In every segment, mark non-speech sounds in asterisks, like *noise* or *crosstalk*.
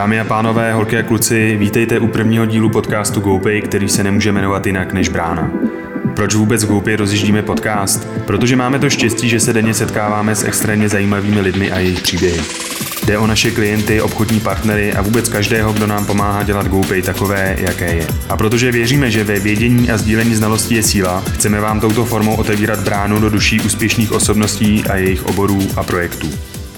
Dámy a pánové, holky a kluci, vítejte u prvního dílu podcastu GoPay, který se nemůže jmenovat jinak než Brána. Proč vůbec v GoPay rozjíždíme podcast? Protože máme to štěstí, že se denně setkáváme s extrémně zajímavými lidmi a jejich příběhy. Jde o naše klienty, obchodní partnery a vůbec každého, kdo nám pomáhá dělat GoPay takové, jaké je. A protože věříme, že ve vědění a sdílení znalostí je síla, chceme vám touto formou otevírat bránu do duší úspěšných osobností a jejich oborů a projektů.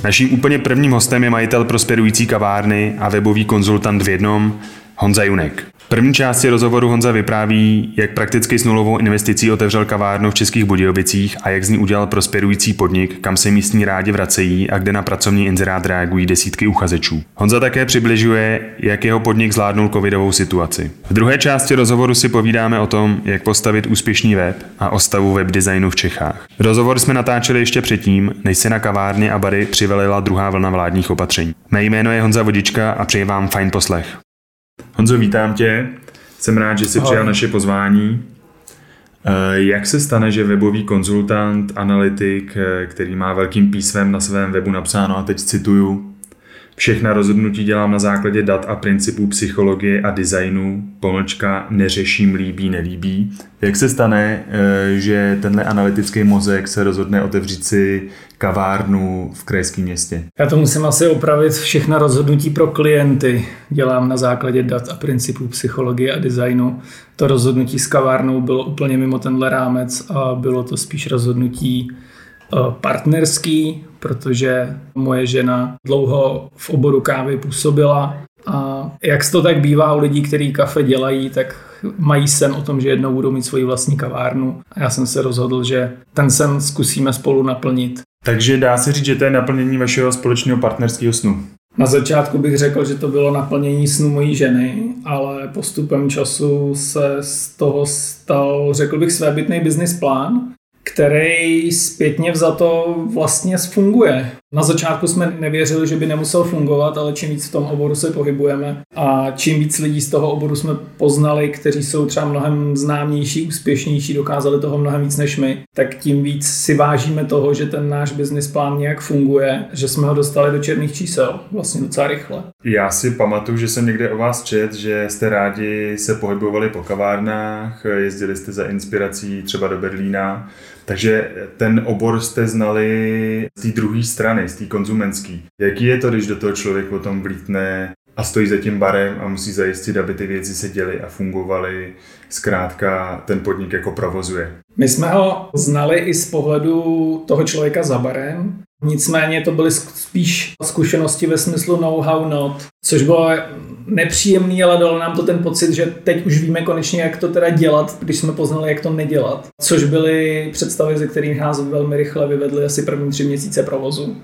Naším úplně prvním hostem je majitel prosperující kavárny a webový konzultant v jednom, Honza Junek. První části rozhovoru Honza vypráví, jak prakticky s nulovou investicí otevřel kavárnu v Českých Budějovicích a jak z ní udělal prosperující podnik, kam se místní rádi vracejí a kde na pracovní inzerát reagují desítky uchazečů. Honza také přibližuje, jak jeho podnik zvládnul covidovou situaci. V druhé části rozhovoru si povídáme o tom, jak postavit úspěšný web a o stavu webdesignu v Čechách. Rozhovor jsme natáčeli ještě předtím, než se na kavárny a bary přivelila druhá vlna vládních opatření. Mé jméno je Honza Vodička a přeji vám fajn poslech. Honzo, vítám tě. Jsem rád, že jsi Ahoj. přijal naše pozvání. Eh, jak se stane, že webový konzultant, analytik, eh, který má velkým písmem na svém webu napsáno, a teď cituju, Všechna rozhodnutí dělám na základě dat a principů psychologie a designu, pomlčka neřeším líbí, nelíbí. Jak se stane, eh, že tenhle analytický mozek se rozhodne otevřít si kavárnu v krajském městě? Já to musím asi opravit. Všechna rozhodnutí pro klienty dělám na základě dat a principů psychologie a designu. To rozhodnutí s kavárnou bylo úplně mimo tenhle rámec a bylo to spíš rozhodnutí partnerský, protože moje žena dlouho v oboru kávy působila a jak to tak bývá u lidí, kteří kafe dělají, tak mají sen o tom, že jednou budou mít svoji vlastní kavárnu. A já jsem se rozhodl, že ten sen zkusíme spolu naplnit. Takže dá se říct, že to je naplnění vašeho společného partnerského snu. Na začátku bych řekl, že to bylo naplnění snu mojí ženy, ale postupem času se z toho stal, řekl bych, svébytný business plán, který zpětně vzato vlastně funguje. Na začátku jsme nevěřili, že by nemusel fungovat, ale čím víc v tom oboru se pohybujeme a čím víc lidí z toho oboru jsme poznali, kteří jsou třeba mnohem známější, úspěšnější, dokázali toho mnohem víc než my, tak tím víc si vážíme toho, že ten náš business plán nějak funguje, že jsme ho dostali do černých čísel vlastně docela rychle. Já si pamatuju, že jsem někde o vás čet, že jste rádi se pohybovali po kavárnách, jezdili jste za inspirací třeba do Berlína. Takže ten obor jste znali z té druhé strany, z té konzumenské. Jaký je to, když do toho člověk potom vlítne a stojí za tím barem a musí zajistit, aby ty věci se děly a fungovaly. Zkrátka ten podnik jako provozuje. My jsme ho znali i z pohledu toho člověka za barem, nicméně to byly spíš zkušenosti ve smyslu know-how not, což bylo nepříjemný, ale dalo nám to ten pocit, že teď už víme konečně, jak to teda dělat, když jsme poznali, jak to nedělat. Což byly představy, ze kterých nás velmi rychle vyvedly asi první tři měsíce provozu.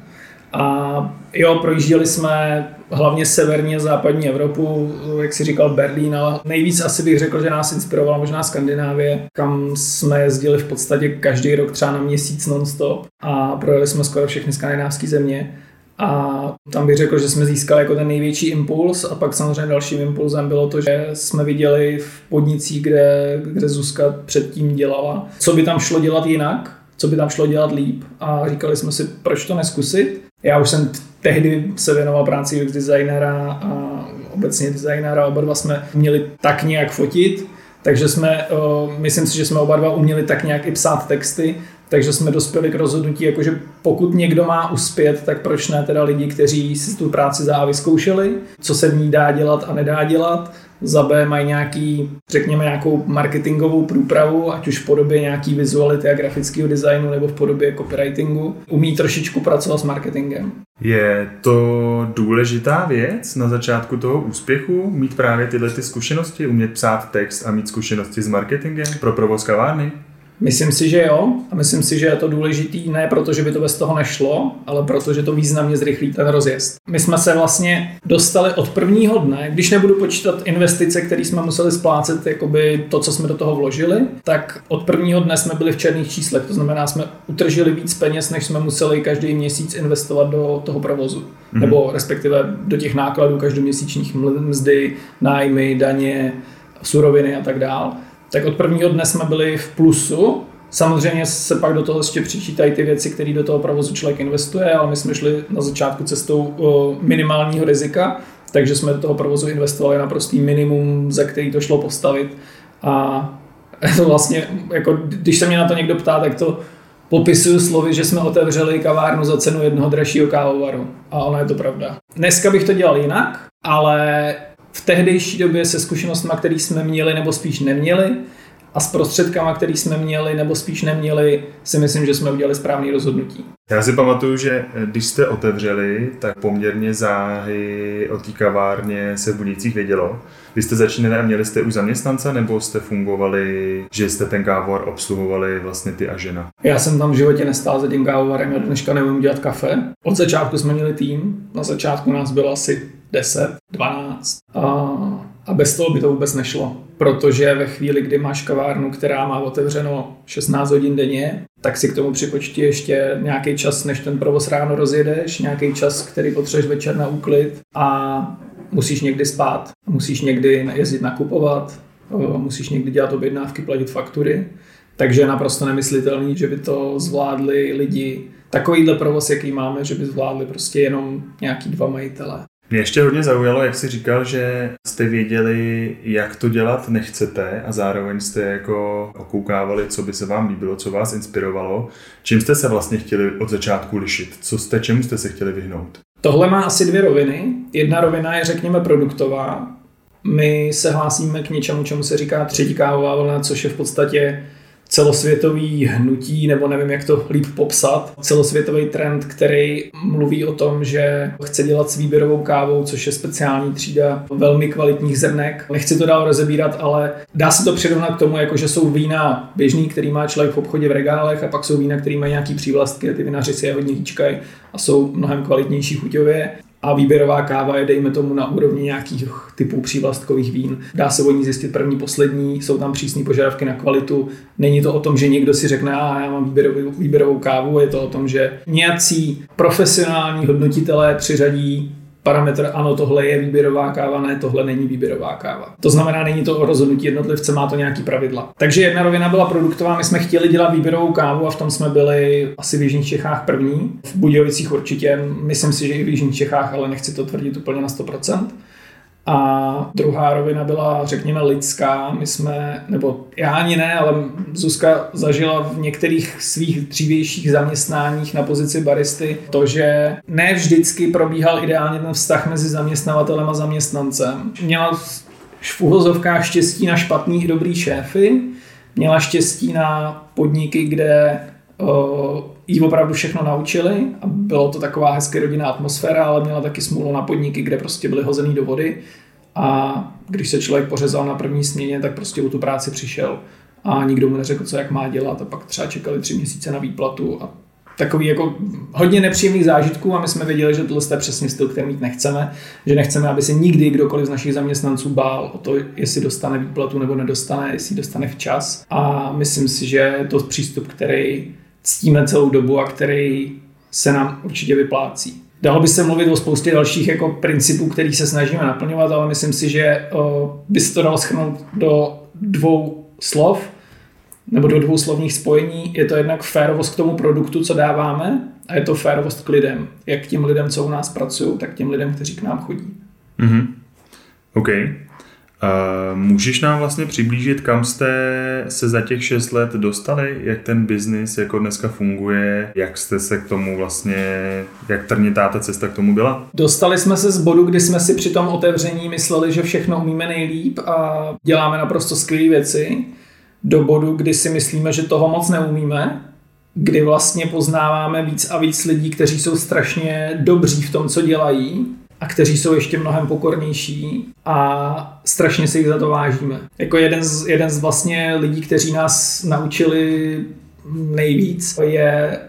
A jo, projížděli jsme hlavně severní a západní Evropu, jak si říkal Berlín, ale nejvíc asi bych řekl, že nás inspirovala možná Skandinávie, kam jsme jezdili v podstatě každý rok třeba na měsíc non-stop a projeli jsme skoro všechny skandinávské země. A tam bych řekl, že jsme získali jako ten největší impuls a pak samozřejmě dalším impulzem bylo to, že jsme viděli v podnicích, kde, kde Zuzka předtím dělala, co by tam šlo dělat jinak, co by tam šlo dělat líp a říkali jsme si, proč to neskusit. Já už jsem tehdy se věnoval práci UX designera a obecně designera, oba dva jsme měli tak nějak fotit, takže jsme, myslím si, že jsme oba dva uměli tak nějak i psát texty, takže jsme dospěli k rozhodnutí, jakože pokud někdo má uspět, tak proč ne teda lidi, kteří si tu práci za A vyzkoušeli, co se v ní dá dělat a nedá dělat, za B mají nějaký, řekněme, nějakou marketingovou průpravu, ať už v podobě nějaký vizuality a grafického designu nebo v podobě copywritingu. Umí trošičku pracovat s marketingem. Je to důležitá věc na začátku toho úspěchu, mít právě tyhle ty zkušenosti, umět psát text a mít zkušenosti s marketingem pro provoz kavárny? Myslím si, že jo. A myslím si, že je to důležitý ne proto, že by to bez toho nešlo, ale proto, že to významně zrychlí ten rozjezd. My jsme se vlastně dostali od prvního dne, když nebudu počítat investice, které jsme museli splácet, jakoby to, co jsme do toho vložili, tak od prvního dne jsme byli v černých číslech. To znamená, jsme utržili víc peněz, než jsme museli každý měsíc investovat do toho provozu. Mm-hmm. Nebo respektive do těch nákladů každoměsíčních mzdy, nájmy, daně, suroviny a tak dále tak od prvního dne jsme byli v plusu. Samozřejmě se pak do toho ještě přičítají ty věci, které do toho provozu člověk investuje, ale my jsme šli na začátku cestou minimálního rizika takže jsme do toho provozu investovali naprostý minimum, za který to šlo postavit a *laughs* vlastně, jako, když se mě na to někdo ptá, tak to popisuju slovy, že jsme otevřeli kavárnu za cenu jednoho dražšího kávovaru. A ono je to pravda. Dneska bych to dělal jinak, ale v tehdejší době se zkušenostmi, které jsme měli nebo spíš neměli, a s prostředkama, který jsme měli nebo spíš neměli, si myslím, že jsme udělali správný rozhodnutí. Já si pamatuju, že když jste otevřeli, tak poměrně záhy o té kavárně se v Budějcích vědělo. Vy jste začínali a měli jste už zaměstnance, nebo jste fungovali, že jste ten kávovar obsluhovali vlastně ty a žena? Já jsem tam v životě nestál za tím kávovarem, já dneška nevím dělat kafe. Od začátku jsme měli tým, na začátku nás bylo asi 10, 12 a, a bez toho by to vůbec nešlo protože ve chvíli, kdy máš kavárnu, která má otevřeno 16 hodin denně, tak si k tomu připočti ještě nějaký čas, než ten provoz ráno rozjedeš, nějaký čas, který potřebuješ večer na úklid a musíš někdy spát, musíš někdy jezdit nakupovat, musíš někdy dělat objednávky, platit faktury. Takže je naprosto nemyslitelný, že by to zvládli lidi, takovýhle provoz, jaký máme, že by zvládli prostě jenom nějaký dva majitele. Mě ještě hodně zaujalo, jak jsi říkal, že jste věděli, jak to dělat nechcete a zároveň jste jako okoukávali, co by se vám líbilo, co vás inspirovalo. Čím jste se vlastně chtěli od začátku lišit? Co jste, čemu jste se chtěli vyhnout? Tohle má asi dvě roviny. Jedna rovina je, řekněme, produktová. My se hlásíme k něčemu, čemu se říká třetí kávová vlna, což je v podstatě celosvětový hnutí, nebo nevím, jak to líp popsat, celosvětový trend, který mluví o tom, že chce dělat s výběrovou kávou, což je speciální třída velmi kvalitních zrnek. Nechci to dál rozebírat, ale dá se to přirovnat k tomu, jako že jsou vína běžný, který má člověk v obchodě v regálech, a pak jsou vína, který mají nějaký přívlastky ty vinaři si je hodně hýčkají a jsou mnohem kvalitnější chuťově a výběrová káva je, dejme tomu, na úrovni nějakých typů přívlastkových vín. Dá se o ní zjistit první, poslední, jsou tam přísné požadavky na kvalitu. Není to o tom, že někdo si řekne, a já mám výběrovou, výběrovou kávu, je to o tom, že nějací profesionální hodnotitelé přiřadí parametr, ano, tohle je výběrová káva, ne, tohle není výběrová káva. To znamená, není to o rozhodnutí jednotlivce, má to nějaký pravidla. Takže jedna rovina byla produktová, my jsme chtěli dělat výběrovou kávu a v tom jsme byli asi v Jižních Čechách první. V Budějovicích určitě, myslím si, že i v Jižních Čechách, ale nechci to tvrdit úplně na 100%. A druhá rovina byla, řekněme, lidská. My jsme, nebo já ani ne, ale Zuzka zažila v některých svých dřívějších zaměstnáních na pozici baristy to, že ne vždycky probíhal ideálně ten vztah mezi zaměstnavatelem a zaměstnancem. Měla v uvozovkách štěstí na špatný i dobrý šéfy, měla štěstí na podniky, kde jí opravdu všechno naučili a bylo to taková hezká rodinná atmosféra, ale měla taky smůlu na podniky, kde prostě byly hozený do vody. A když se člověk pořezal na první směně, tak prostě u tu práci přišel a nikdo mu neřekl, co jak má dělat. A pak třeba čekali tři měsíce na výplatu a takový jako hodně nepříjemných zážitků. A my jsme věděli, že tohle je přesně styl, který mít nechceme, že nechceme, aby se nikdy kdokoliv z našich zaměstnanců bál o to, jestli dostane výplatu nebo nedostane, jestli dostane včas. A myslím si, že to přístup, který ctíme celou dobu a který se nám určitě vyplácí. Dalo by se mluvit o spoustě dalších jako principů, který se snažíme naplňovat, ale myslím si, že by se to dalo schrnout do dvou slov, nebo do dvou slovních spojení. Je to jednak férovost k tomu produktu, co dáváme, a je to férovost k lidem. Jak k těm lidem, co u nás pracují, tak těm lidem, kteří k nám chodí. Mm-hmm. OK. Můžeš nám vlastně přiblížit, kam jste se za těch 6 let dostali, jak ten biznis jako dneska funguje, jak jste se k tomu vlastně, jak trnitá ta cesta k tomu byla? Dostali jsme se z bodu, kdy jsme si při tom otevření mysleli, že všechno umíme nejlíp a děláme naprosto skvělé věci, do bodu, kdy si myslíme, že toho moc neumíme, kdy vlastně poznáváme víc a víc lidí, kteří jsou strašně dobří v tom, co dělají a kteří jsou ještě mnohem pokornější a strašně se jich za to vážíme. Jako jeden z, jeden z vlastně lidí, kteří nás naučili nejvíc, je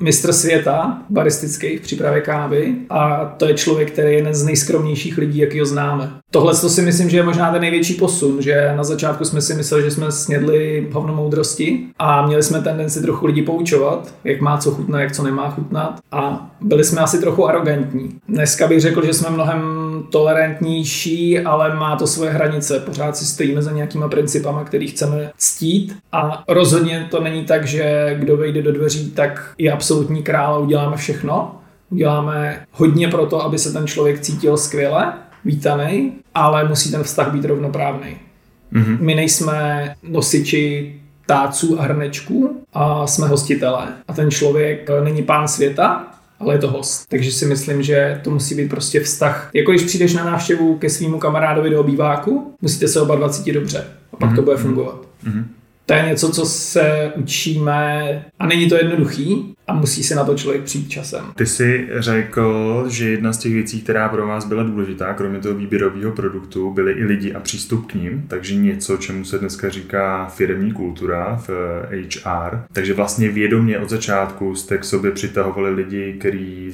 mistr světa baristických přípravě kávy a to je člověk, který je jeden z nejskromnějších lidí, jaký ho známe. Tohle to si myslím, že je možná ten největší posun, že na začátku jsme si mysleli, že jsme snědli hovno moudrosti a měli jsme tendenci trochu lidi poučovat, jak má co chutnat, jak co nemá chutnat a byli jsme asi trochu arrogantní. Dneska bych řekl, že jsme mnohem tolerantnější, ale má to svoje hranice. Pořád si stojíme za nějakýma principama, který chceme ctít a rozhodně to není tak, že kdo vejde do dveří, tak je král a uděláme všechno. Uděláme hodně pro to, aby se ten člověk cítil skvěle, vítaný, ale musí ten vztah být rovnoprávný. Mm-hmm. My nejsme nosiči táců a hrnečků a jsme hostitelé. A ten člověk není pán světa, ale je to host. Takže si myslím, že to musí být prostě vztah. Jako když přijdeš na návštěvu ke svýmu kamarádovi do obýváku, musíte se oba dva cítit dobře. A pak mm-hmm. to bude fungovat. Mm-hmm. To je něco, co se učíme a není to jednoduchý a musí se na to člověk přijít časem. Ty jsi řekl, že jedna z těch věcí, která pro vás byla důležitá, kromě toho výběrového produktu, byly i lidi a přístup k ním, takže něco, čemu se dneska říká firmní kultura v HR. Takže vlastně vědomě od začátku jste k sobě přitahovali lidi, kteří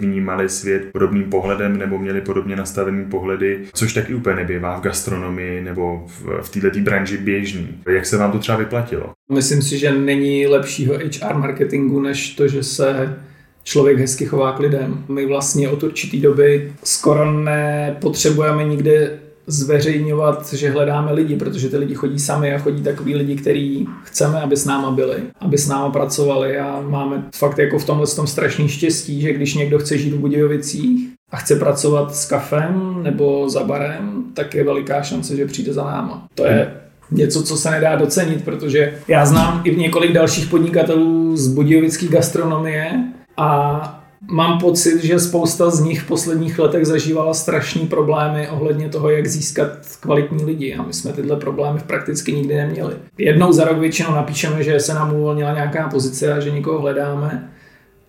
vnímali svět podobným pohledem nebo měli podobně nastavený pohledy, což taky úplně nebývá v gastronomii nebo v, v této branži běžný. Jak se vám to třeba vyplatilo? Myslím si, že není lepšího HR marketingu, než to, že se člověk hezky chová k lidem. My vlastně od určitý doby skoro nepotřebujeme nikde zveřejňovat, že hledáme lidi, protože ty lidi chodí sami a chodí takový lidi, který chceme, aby s náma byli, aby s náma pracovali a máme fakt jako v tomhle tom strašný štěstí, že když někdo chce žít v Budějovicích a chce pracovat s kafem nebo za barem, tak je veliká šance, že přijde za náma. To je něco, co se nedá docenit, protože já znám i několik dalších podnikatelů z budějovické gastronomie a mám pocit, že spousta z nich v posledních letech zažívala strašní problémy ohledně toho, jak získat kvalitní lidi a my jsme tyhle problémy prakticky nikdy neměli. Jednou za rok většinou napíšeme, že se nám uvolnila nějaká pozice a že nikoho hledáme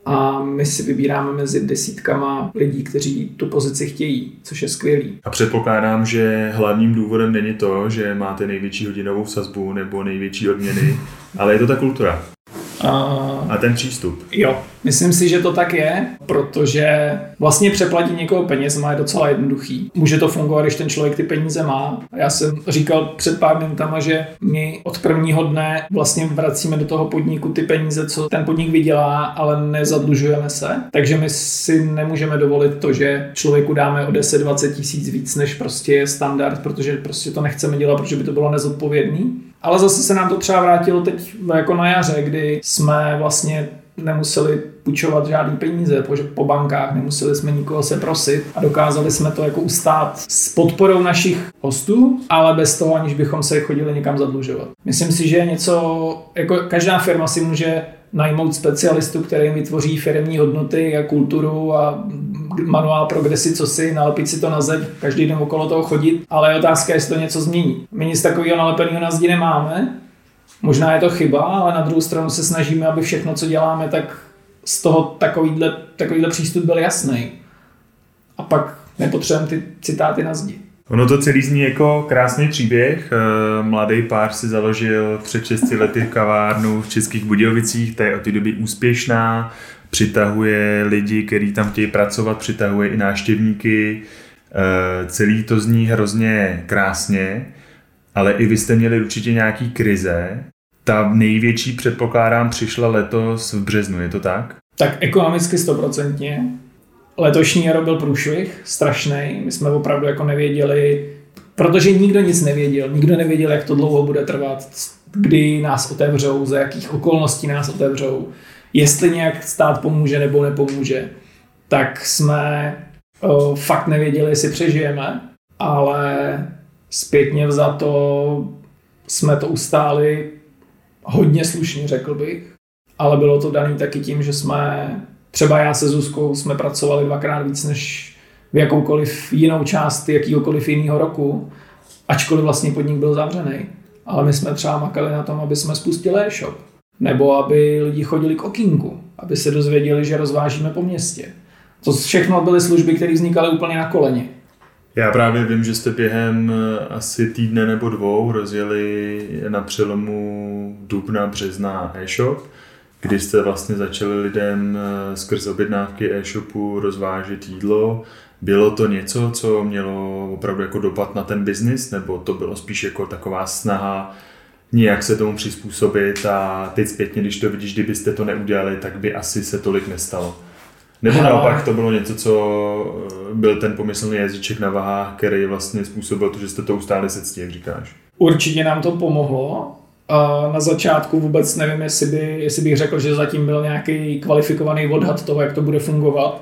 a my si vybíráme mezi desítkama lidí, kteří tu pozici chtějí, což je skvělý. A předpokládám, že hlavním důvodem není to, že máte největší hodinovou sazbu nebo největší odměny, ale je to ta kultura. A, a ten přístup. Jo, myslím si, že to tak je, protože vlastně přeplatit někoho penězma je docela jednoduchý. Může to fungovat, když ten člověk ty peníze má. Já jsem říkal před pár minutama, že my od prvního dne vlastně vracíme do toho podniku ty peníze, co ten podnik vydělá, ale nezadlužujeme se. Takže my si nemůžeme dovolit to, že člověku dáme o 10-20 tisíc víc, než prostě je standard, protože prostě to nechceme dělat, protože by to bylo nezodpovědný. Ale zase se nám to třeba vrátilo teď jako na jaře, kdy jsme vlastně nemuseli půjčovat žádný peníze po, po bankách, nemuseli jsme nikoho se prosit a dokázali jsme to jako ustát s podporou našich hostů, ale bez toho, aniž bychom se chodili někam zadlužovat. Myslím si, že něco, jako každá firma si může najmout specialistu, který vytvoří firmní hodnoty a kulturu a manuál progresy, co si, nalepit si to na zeď, každý den okolo toho chodit, ale je otázka, jestli to něco změní. My nic takového nalepeného na zdi nemáme, možná je to chyba, ale na druhou stranu se snažíme, aby všechno, co děláme, tak z toho takovýhle, takovýhle přístup byl jasný. A pak nepotřebujeme ty citáty na zdi. Ono to celý zní jako krásný příběh. Eh, mladý pár si založil před 6 lety kavárnu v Českých Budějovicích, ta je od té doby úspěšná, přitahuje lidi, kteří tam chtějí pracovat, přitahuje i náštěvníky. Eh, celý to zní hrozně krásně, ale i vy jste měli určitě nějaký krize. Ta největší, předpokládám, přišla letos v březnu, je to tak? Tak ekonomicky stoprocentně. Letošní rok byl průšvih, strašný. My jsme opravdu jako nevěděli, protože nikdo nic nevěděl. Nikdo nevěděl, jak to dlouho bude trvat, kdy nás otevřou, za jakých okolností nás otevřou, jestli nějak stát pomůže nebo nepomůže. Tak jsme o, fakt nevěděli, jestli přežijeme, ale zpětně za to jsme to ustáli hodně slušně, řekl bych. Ale bylo to daný taky tím, že jsme Třeba já se Zuzkou jsme pracovali dvakrát víc než v jakoukoliv jinou část jakýkoliv jiného roku, ačkoliv vlastně podnik byl zavřený. Ale my jsme třeba makali na tom, aby jsme spustili e-shop. Nebo aby lidi chodili k okinku, aby se dozvěděli, že rozvážíme po městě. To všechno byly služby, které vznikaly úplně na koleně. Já právě vím, že jste během eh, asi týdne nebo dvou rozjeli na přelomu dubna, března e-shop kdy jste vlastně začali lidem eh, skrz objednávky e-shopu rozvážet jídlo. Bylo to něco, co mělo opravdu jako dopad na ten biznis, nebo to bylo spíš jako taková snaha nějak se tomu přizpůsobit a teď zpětně, když to vidíš, kdybyste to neudělali, tak by asi se tolik nestalo. Nebo naopak to bylo něco, co eh, byl ten pomyslný jazyček na vahách, který vlastně způsobil to, že jste to ustáli se ctí, jak říkáš. Určitě nám to pomohlo, a na začátku vůbec nevím, jestli, by, jestli bych řekl, že zatím byl nějaký kvalifikovaný odhad toho, jak to bude fungovat.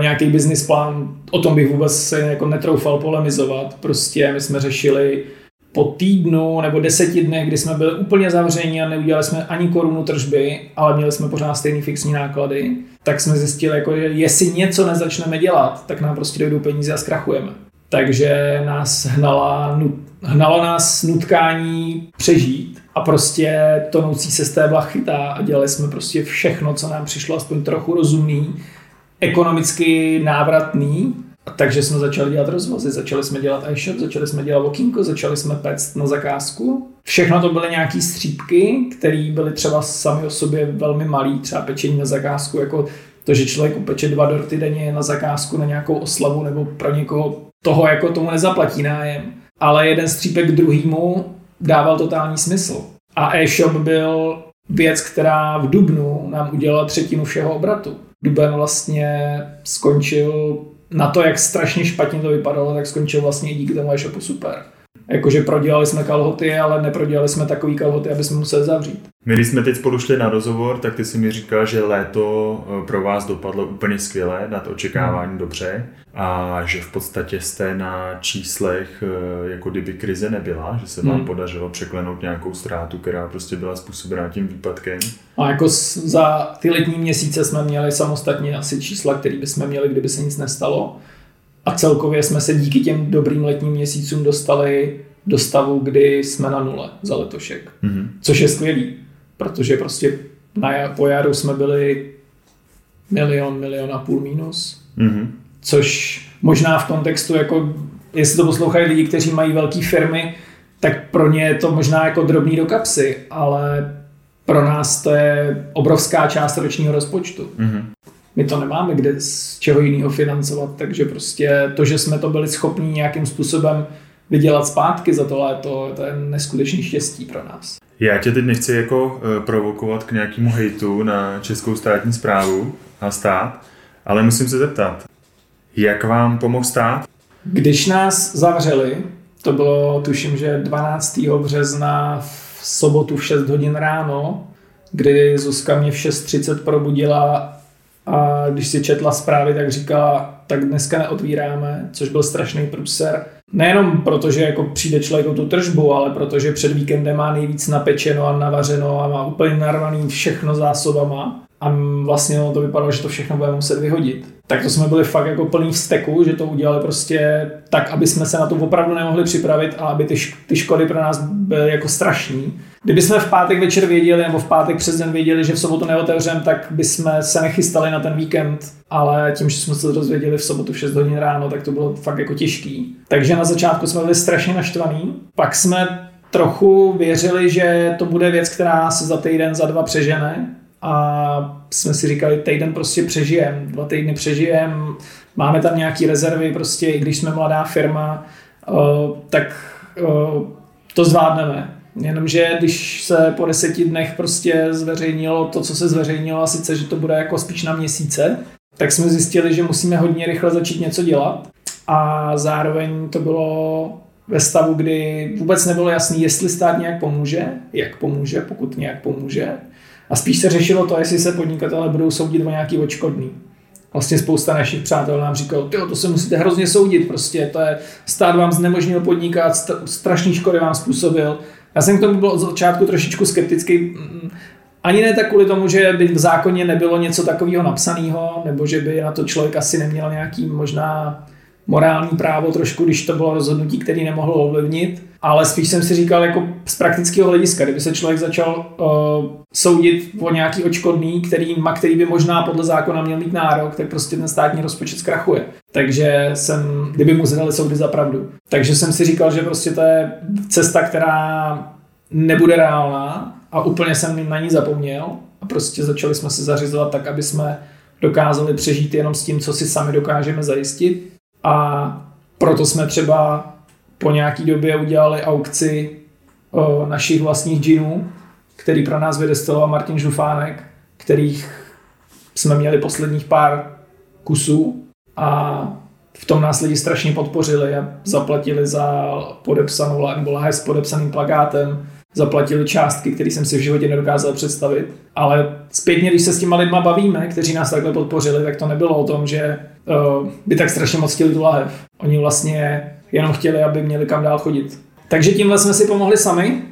nějaký business plán, o tom bych vůbec se jako netroufal polemizovat. Prostě my jsme řešili po týdnu nebo deseti dnech, kdy jsme byli úplně zavření a neudělali jsme ani korunu tržby, ale měli jsme pořád stejný fixní náklady, tak jsme zjistili, jako, že jestli něco nezačneme dělat, tak nám prostě dojdou peníze a zkrachujeme. Takže nás hnala, hnalo nás nutkání přežít a prostě tonoucí se stébla chytá a dělali jsme prostě všechno, co nám přišlo aspoň trochu rozumný, ekonomicky návratný takže jsme začali dělat rozvozy, začali jsme dělat e-shop, začali jsme dělat okýnko, začali jsme pect na zakázku. Všechno to byly nějaké střípky, které byly třeba sami o sobě velmi malý, třeba pečení na zakázku, jako to, že člověk upeče dva dorty denně na zakázku na nějakou oslavu nebo pro někoho toho jako tomu nezaplatí nájem. Ale jeden střípek k druhýmu dával totální smysl. A e-shop byl věc, která v Dubnu nám udělala třetinu všeho obratu. Duben vlastně skončil na to, jak strašně špatně to vypadalo, tak skončil vlastně díky tomu e-shopu super. Jakože prodělali jsme kalhoty, ale neprodělali jsme takový kalhoty, aby jsme museli zavřít. My, když jsme teď spolu šli na rozhovor, tak ty si mi říkal, že léto eh, pro vás dopadlo úplně skvěle, nad očekávání hmm. dobře a že v podstatě jste na číslech, eh, jako kdyby krize nebyla, že se vám hmm. podařilo překlenout nějakou ztrátu, která prostě byla způsobená tím výpadkem. A jako za ty letní měsíce jsme měli samostatně asi čísla, které bychom měli, kdyby se nic nestalo. A celkově jsme se díky těm dobrým letním měsícům dostali do stavu, kdy jsme na nule za letošek. Mm-hmm. Což je skvělý, protože prostě na, po jaru jsme byli milion, milion a půl minus. Mm-hmm. Což možná v kontextu, jako jestli to poslouchají lidi, kteří mají velké firmy, tak pro ně je to možná jako drobný do kapsy, ale pro nás to je obrovská část ročního rozpočtu. Mm-hmm my to nemáme kde z čeho jiného financovat, takže prostě to, že jsme to byli schopni nějakým způsobem vydělat zpátky za to léto, to je neskutečný štěstí pro nás. Já tě teď nechci jako uh, provokovat k nějakému hejtu na českou státní zprávu a stát, ale musím se zeptat, jak vám pomohl stát? Když nás zavřeli, to bylo tuším, že 12. března v sobotu v 6 hodin ráno, kdy Zuzka mě v 6.30 probudila a když si četla zprávy, tak říkala, tak dneska neotvíráme, což byl strašný průser. Nejenom proto, že jako přijde člověk o tu tržbu, ale protože před víkendem má nejvíc napečeno a navařeno a má úplně narvaný všechno zásobama a vlastně to vypadalo, že to všechno budeme muset vyhodit. Tak to jsme byli fakt jako plný vzteku, že to udělali prostě tak, aby jsme se na to opravdu nemohli připravit a aby ty, ty škody pro nás byly jako strašní. Kdyby jsme v pátek večer věděli, nebo v pátek přes den věděli, že v sobotu neotevřeme, tak bychom se nechystali na ten víkend, ale tím, že jsme se dozvěděli v sobotu v 6 hodin ráno, tak to bylo fakt jako těžký. Takže na začátku jsme byli strašně naštvaní, pak jsme trochu věřili, že to bude věc, která se za týden, za dva přežene, a jsme si říkali, týden prostě přežijem, dva týdny přežijem, máme tam nějaký rezervy, prostě i když jsme mladá firma, uh, tak uh, to zvládneme. Jenomže když se po deseti dnech prostě zveřejnilo to, co se zveřejnilo, a sice, že to bude jako spíš na měsíce, tak jsme zjistili, že musíme hodně rychle začít něco dělat. A zároveň to bylo ve stavu, kdy vůbec nebylo jasný, jestli stát nějak pomůže, jak pomůže, pokud nějak pomůže. A spíš se řešilo to, jestli se podnikatele budou soudit o nějaký očkodný. Vlastně spousta našich přátel nám říkalo, to se musíte hrozně soudit, prostě to je, stát vám znemožnil podnikat, strašný škody vám způsobil. Já jsem k tomu byl od začátku trošičku skeptický, ani ne tak kvůli tomu, že by v zákoně nebylo něco takového napsaného, nebo že by na to člověk asi neměl nějaký možná morální právo trošku, když to bylo rozhodnutí, který nemohl ovlivnit, ale spíš jsem si říkal jako z praktického hlediska, kdyby se člověk začal uh, soudit o nějaký očkodný, který, který by možná podle zákona měl mít nárok, tak prostě ten státní rozpočet zkrachuje. Takže jsem, kdyby mu zadali soudy za pravdu. Takže jsem si říkal, že prostě to je cesta, která nebude reálná a úplně jsem na ní zapomněl a prostě začali jsme se zařizovat tak, aby jsme dokázali přežít jenom s tím, co si sami dokážeme zajistit a proto jsme třeba po nějaký době udělali aukci našich vlastních džinů, který pro nás vydestiloval Martin Žufánek, kterých jsme měli posledních pár kusů. A v tom nás lidi strašně podpořili a zaplatili za podepsanou nebo s podepsaným plagátem zaplatili částky, které jsem si v životě nedokázal představit. Ale zpětně, když se s těma lidma bavíme, kteří nás takhle podpořili, tak to nebylo o tom, že uh, by tak strašně moc chtěli tu lahev. Oni vlastně jenom chtěli, aby měli kam dál chodit. Takže tímhle jsme si pomohli sami.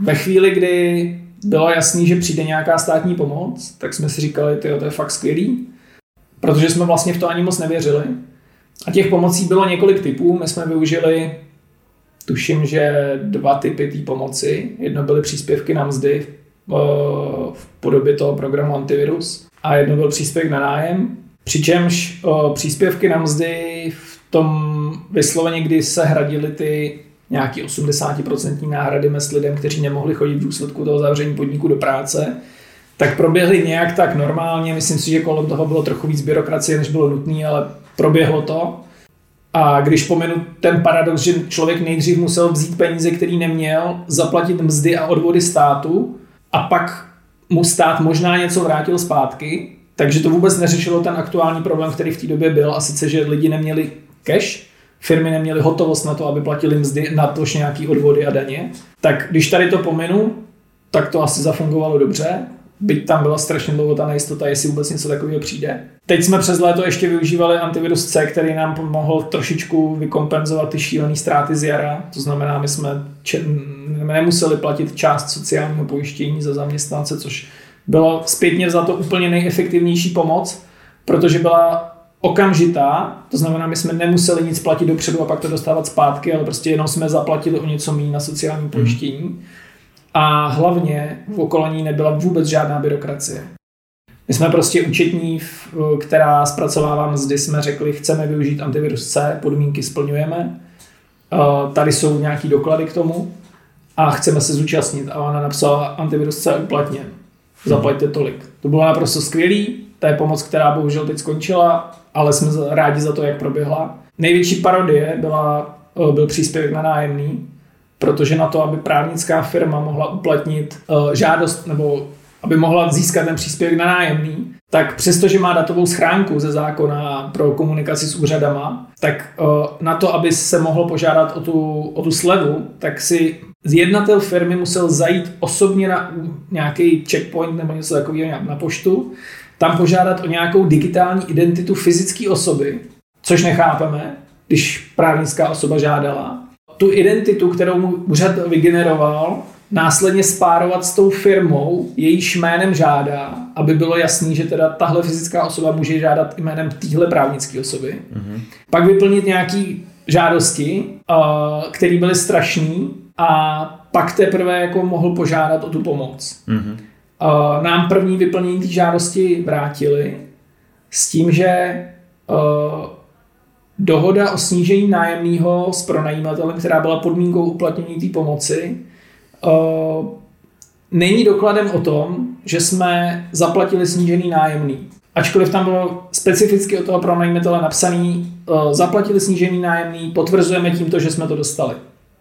Ve chvíli, kdy bylo jasný, že přijde nějaká státní pomoc, tak jsme si říkali, tyjo, to je fakt skvělý, protože jsme vlastně v to ani moc nevěřili. A těch pomocí bylo několik typů. My jsme využili, tuším, že dva typy té pomoci. Jedno byly příspěvky na mzdy v podobě toho programu Antivirus a jedno byl příspěvek na nájem. Přičemž příspěvky na mzdy v tom vysloveně, kdy se hradily ty nějaký 80% náhrady mest lidem, kteří nemohli chodit v důsledku toho zavření podniku do práce, tak proběhly nějak tak normálně. Myslím si, že kolem toho bylo trochu víc byrokracie, než bylo nutné, ale proběhlo to. A když pomenu ten paradox, že člověk nejdřív musel vzít peníze, který neměl, zaplatit mzdy a odvody státu a pak mu stát možná něco vrátil zpátky, takže to vůbec neřešilo ten aktuální problém, který v té době byl, a sice, že lidi neměli cash, firmy neměly hotovost na to, aby platili mzdy, na to nějaký odvody a daně. Tak když tady to pominu, tak to asi zafungovalo dobře, byť tam byla strašně dlouho ta nejistota, jestli vůbec něco takového přijde. Teď jsme přes léto ještě využívali antivirus C, který nám pomohl trošičku vykompenzovat ty šílené ztráty z jara. To znamená, my jsme če- nemuseli platit část sociálního pojištění za zaměstnance, což byla zpětně za to úplně nejefektivnější pomoc, protože byla okamžitá, to znamená, my jsme nemuseli nic platit dopředu a pak to dostávat zpátky, ale prostě jenom jsme zaplatili o něco méně na sociální mhm. pojištění. Mm. A hlavně v okolí nebyla vůbec žádná byrokracie. My jsme prostě účetní, která zpracovává mzdy, jsme řekli, chceme využít antivirus C, podmínky splňujeme. Tady jsou nějaký doklady k tomu a chceme se zúčastnit. A ona napsala antivirus C uplatně. Zaplaťte tolik. To bylo naprosto skvělý, to je pomoc, která bohužel teď skončila, ale jsme rádi za to, jak proběhla. Největší parodie byla, eh, byl příspěvek na nájemný, protože na to, aby právnická firma mohla uplatnit uh, žádost nebo aby mohla získat ten příspěvek na nájemný, tak přestože má datovou schránku ze zákona pro komunikaci s úřadama, tak uh, na to, aby se mohlo požádat o tu, o tu slevu, tak si zjednatel firmy musel zajít osobně na nějaký checkpoint nebo něco takového na poštu, tam požádat o nějakou digitální identitu fyzické osoby, což nechápeme, když právnická osoba žádala. Tu identitu, kterou mu úřad vygeneroval, následně spárovat s tou firmou, jejíž jménem žádá, aby bylo jasný, že teda tahle fyzická osoba může žádat jménem téhle právnické osoby. Mm-hmm. Pak vyplnit nějaký žádosti, které byly strašný a pak teprve jako mohl požádat o tu pomoc. Mm-hmm. Nám první vyplnění té žádosti vrátili s tím, že dohoda o snížení nájemného s pronajímatelem, která byla podmínkou uplatnění té pomoci, není dokladem o tom, že jsme zaplatili snížený nájemný. Ačkoliv tam bylo specificky od toho pronajímatele napsaný, zaplatili snížený nájemný, potvrzujeme tímto, že jsme to dostali.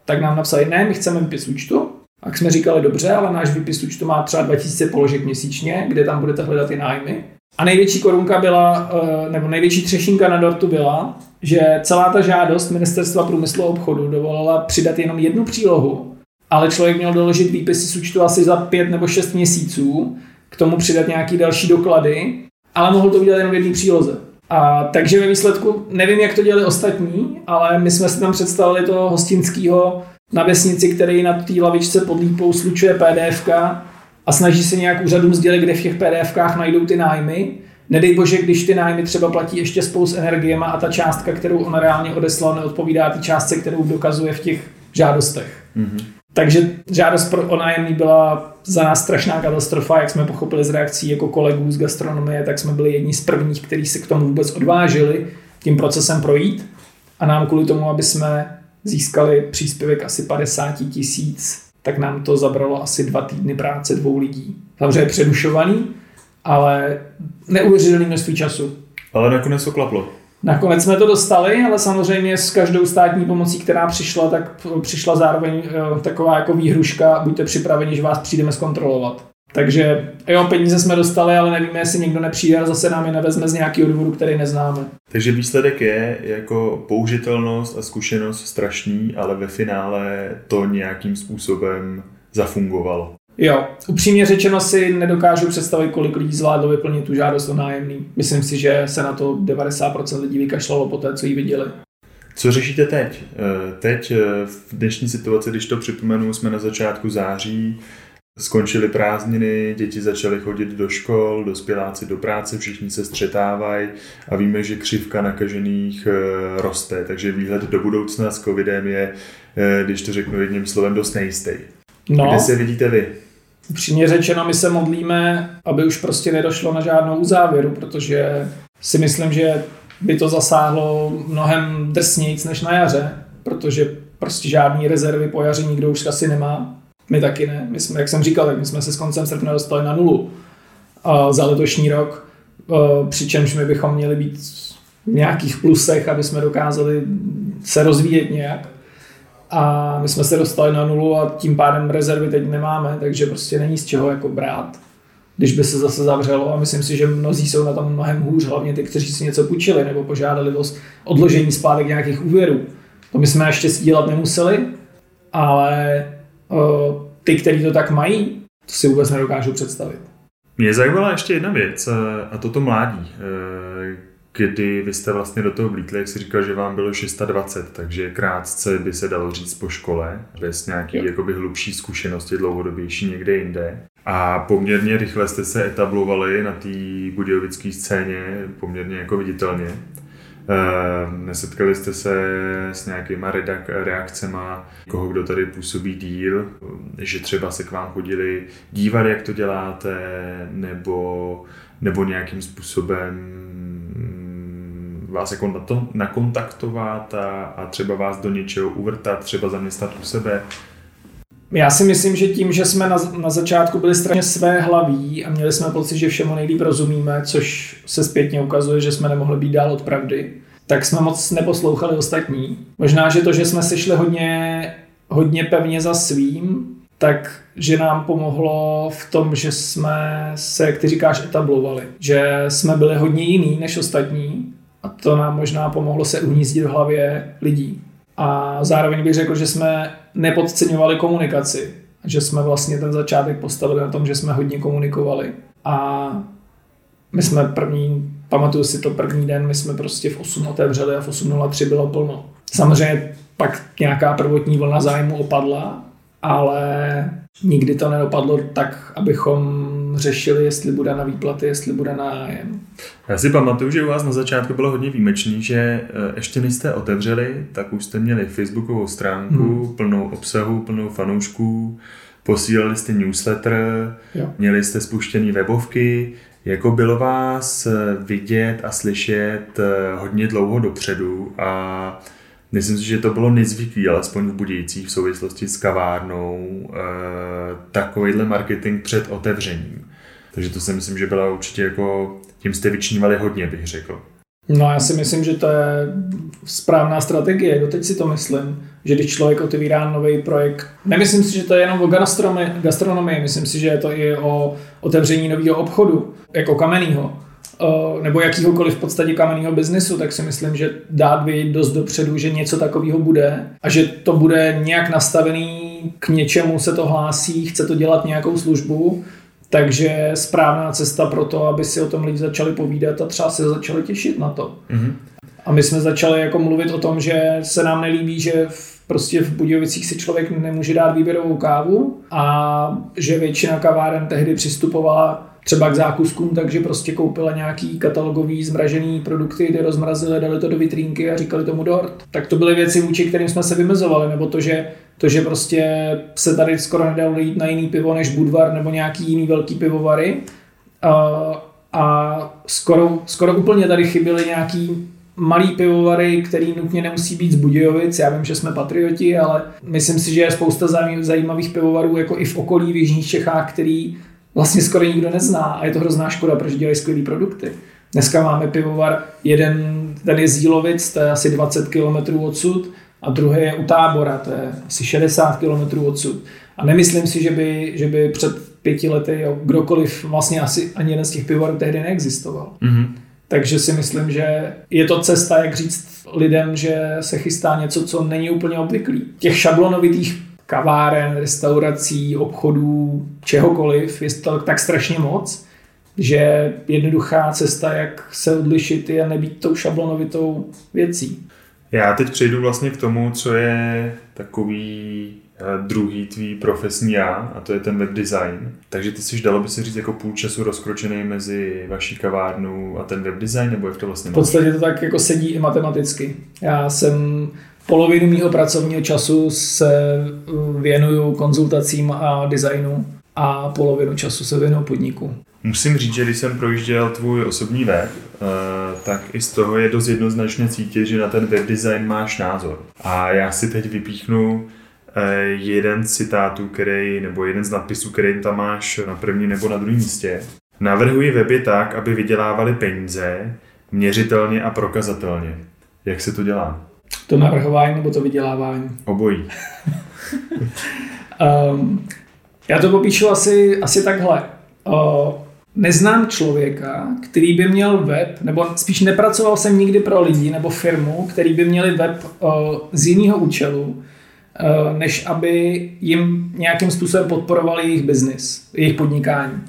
Tak nám napsali, ne, my chceme výpis účtu, tak jsme říkali, dobře, ale náš výpis účtu má třeba 2000 položek měsíčně, kde tam budete hledat i nájmy. A největší korunka byla, eh, nebo největší třešinka na dortu byla, že celá ta žádost Ministerstva průmyslu a obchodu dovolila přidat jenom jednu přílohu, ale člověk měl doložit výpisy z účtu asi za pět nebo šest měsíců, k tomu přidat nějaký další doklady, ale mohl to udělat jenom v jedné příloze. A takže ve výsledku, nevím, jak to dělali ostatní, ale my jsme si tam představili toho hostinského na vesnici, který na té lavičce pod lípou slučuje pdf a snaží se nějak úřadům sdělit, kde v těch pdf najdou ty nájmy. Nedej bože, když ty nájmy třeba platí ještě spolu s energiema a ta částka, kterou on reálně odeslal, neodpovídá té částce, kterou dokazuje v těch žádostech. Mm-hmm. Takže žádost pro o nájemný byla za nás strašná katastrofa, jak jsme pochopili z reakcí jako kolegů z gastronomie, tak jsme byli jedni z prvních, kteří se k tomu vůbec odvážili tím procesem projít a nám kvůli tomu, aby jsme získali příspěvek asi 50 tisíc, tak nám to zabralo asi dva týdny práce dvou lidí. Samozřejmě předušovaný, ale neuvěřitelné množství času. Ale nakonec to klaplo. Nakonec jsme to dostali, ale samozřejmě s každou státní pomocí, která přišla, tak přišla zároveň eh, taková jako výhruška, buďte připraveni, že vás přijdeme zkontrolovat. Takže jo, peníze jsme dostali, ale nevíme, jestli někdo nepřijde a zase nám je nevezme z nějakého důvodu, který neznáme. Takže výsledek je jako použitelnost a zkušenost strašný, ale ve finále to nějakým způsobem zafungovalo. Jo, upřímně řečeno si nedokážu představit, kolik lidí zvládlo vyplnit tu žádost o nájemný. Myslím si, že se na to 90% lidí vykašlalo po té, co ji viděli. Co řešíte teď? Eh, teď eh, v dnešní situaci, když to připomenu, jsme na začátku září, skončily prázdniny, děti začaly chodit do škol, dospěláci do práce, všichni se střetávají a víme, že křivka nakažených eh, roste, takže výhled do budoucna s covidem je, když to řeknu jedním slovem, dost nejistý. No. Kde se vidíte vy? Upřímně řečeno, my se modlíme, aby už prostě nedošlo na žádnou uzávěru, protože si myslím, že by to zasáhlo mnohem drsnějc než na jaře, protože prostě žádný rezervy po jaře nikdo už asi nemá. My taky ne. My jsme, jak jsem říkal, tak my jsme se s koncem srpna dostali na nulu a za letošní rok, přičemž my bychom měli být v nějakých plusech, aby jsme dokázali se rozvíjet nějak. A my jsme se dostali na nulu a tím pádem rezervy teď nemáme, takže prostě není z čeho jako brát když by se zase zavřelo a myslím si, že mnozí jsou na tom mnohem hůř, hlavně ty, kteří si něco půjčili nebo požádali o odložení zpátek nějakých úvěrů. To my jsme naštěstí dělat nemuseli, ale ty, kteří to tak mají, to si vůbec nedokážu představit. Mě zajímala ještě jedna věc, a to to mládí. Eh, kdy vy jste vlastně do toho vlítli, jak jsi říkal, že vám bylo 620, takže krátce by se dalo říct po škole, bez nějaký jakoby hlubší zkušenosti, dlouhodobější někde jinde. A poměrně rychle jste se etablovali na té budějovické scéně, poměrně jako viditelně. Ehm, nesetkali jste se s nějakýma reakcema koho, kdo tady působí díl, že třeba se k vám chodili dívat, jak to děláte, nebo, nebo nějakým způsobem vás jako na to nakontaktovat a, a třeba vás do něčeho uvrtat, třeba zaměstnat u sebe. Já si myslím, že tím, že jsme na, na začátku byli strašně své hlaví a měli jsme pocit, že všemu nejlíp rozumíme, což se zpětně ukazuje, že jsme nemohli být dál od pravdy, tak jsme moc neposlouchali ostatní. Možná, že to, že jsme si šli hodně, hodně pevně za svým, tak že nám pomohlo v tom, že jsme se, jak ty říkáš, etablovali. Že jsme byli hodně jiný než ostatní a to nám možná pomohlo se uhnízdit v hlavě lidí. A zároveň bych řekl, že jsme nepodceňovali komunikaci. Že jsme vlastně ten začátek postavili na tom, že jsme hodně komunikovali. A my jsme první, pamatuju si to první den, my jsme prostě v 8 otevřeli a v 8.03 bylo plno. Samozřejmě pak nějaká prvotní vlna zájmu opadla, ale nikdy to nedopadlo tak, abychom řešili, jestli bude na výplaty, jestli bude na nájem. Já si pamatuju, že u vás na začátku bylo hodně výjimečný, že eh, ještě než jste otevřeli, tak už jste měli facebookovou stránku hmm. plnou obsahu, plnou fanoušků, posílali jste newsletter, jo. měli jste spuštěné webovky, jako bylo vás eh, vidět a slyšet eh, hodně dlouho dopředu a Myslím si, že to bylo nezvyklý, alespoň v Budějcích v souvislosti s kavárnou, e, takovýhle marketing před otevřením. Takže to si myslím, že byla určitě jako, tím jste vyčnívali hodně, bych řekl. No já si myslím, že to je správná strategie, doteď si to myslím, že když člověk otevírá nový projekt, nemyslím si, že to je jenom o gastronomii, myslím si, že je to i o otevření nového obchodu, jako kamenného Eh, nebo jakýhokoliv v podstatě kamenného biznesu, tak si myslím, že dát vědět dost dopředu, že něco takového bude a že to bude nějak nastavený k něčemu se to hlásí, chce to dělat nějakou službu, takže správná cesta pro to, aby si o tom lidi začali povídat a třeba se začali těšit na to. Mm-hmm. A my jsme začali jako mluvit o tom, že se nám nelíbí, že v, prostě v Budějovicích si člověk nemůže dát výběrovou kávu a že většina kaváren tehdy přistupovala třeba k zákuskům, takže prostě koupila nějaký katalogový zmražený produkty, ty rozmrazili, dali to do vitrínky a říkali tomu dort. Tak to byly věci, vůči kterým jsme se vymezovali, nebo to, že to, že prostě se tady skoro nedalo jít na jiný pivo než Budvar nebo nějaký jiný velký pivovary. A, a skoro, skoro úplně tady chyběly nějaký malý pivovary, který nutně nemusí být z Budějovic. Já vím, že jsme patrioti, ale myslím si, že je spousta zajímavých pivovarů jako i v okolí v Jižních Čechách, který vlastně skoro nikdo nezná a je to hrozná škoda, protože dělají skvělé produkty. Dneska máme pivovar, jeden, ten je z Jílovic, to je asi 20 km odsud, a druhý je u tábora, to je asi 60 km odsud. A nemyslím si, že by, že by před pěti lety kdokoliv, vlastně asi ani jeden z těch pivovarů tehdy neexistoval. Mm-hmm. Takže si myslím, že je to cesta, jak říct lidem, že se chystá něco, co není úplně obvyklý. Těch šablonovitých kaváren, restaurací, obchodů, čehokoliv, je to tak strašně moc, že jednoduchá cesta, jak se odlišit, je nebýt tou šablonovitou věcí. Já teď přejdu vlastně k tomu, co je takový eh, druhý tvý profesní já, a to je ten web design. Takže ty jsi, dalo by se říct, jako půl času rozkročený mezi vaší kavárnu a ten web design, nebo jak to vlastně V podstatě to tak jako sedí i matematicky. Já jsem polovinu mého pracovního času se eh, věnuju konzultacím a designu a polovinu času se věnuju podniku. Musím říct, že když jsem projížděl tvůj osobní web, eh, tak i z toho je dost jednoznačně cítit, že na ten web design máš názor. A já si teď vypíchnu eh, jeden z citátů, který, nebo jeden z nadpisů, který tam máš na prvním nebo na druhém místě. Navrhuji weby tak, aby vydělávali peníze měřitelně a prokazatelně. Jak se to dělá? To navrhování nebo to vydělávání? Obojí. um, *laughs* já to popíšu asi, asi takhle. Uh, neznám člověka, který by měl web, nebo spíš nepracoval jsem nikdy pro lidi nebo firmu, který by měli web uh, z jiného účelu, uh, než aby jim nějakým způsobem podporovali jejich biznis, jejich podnikání.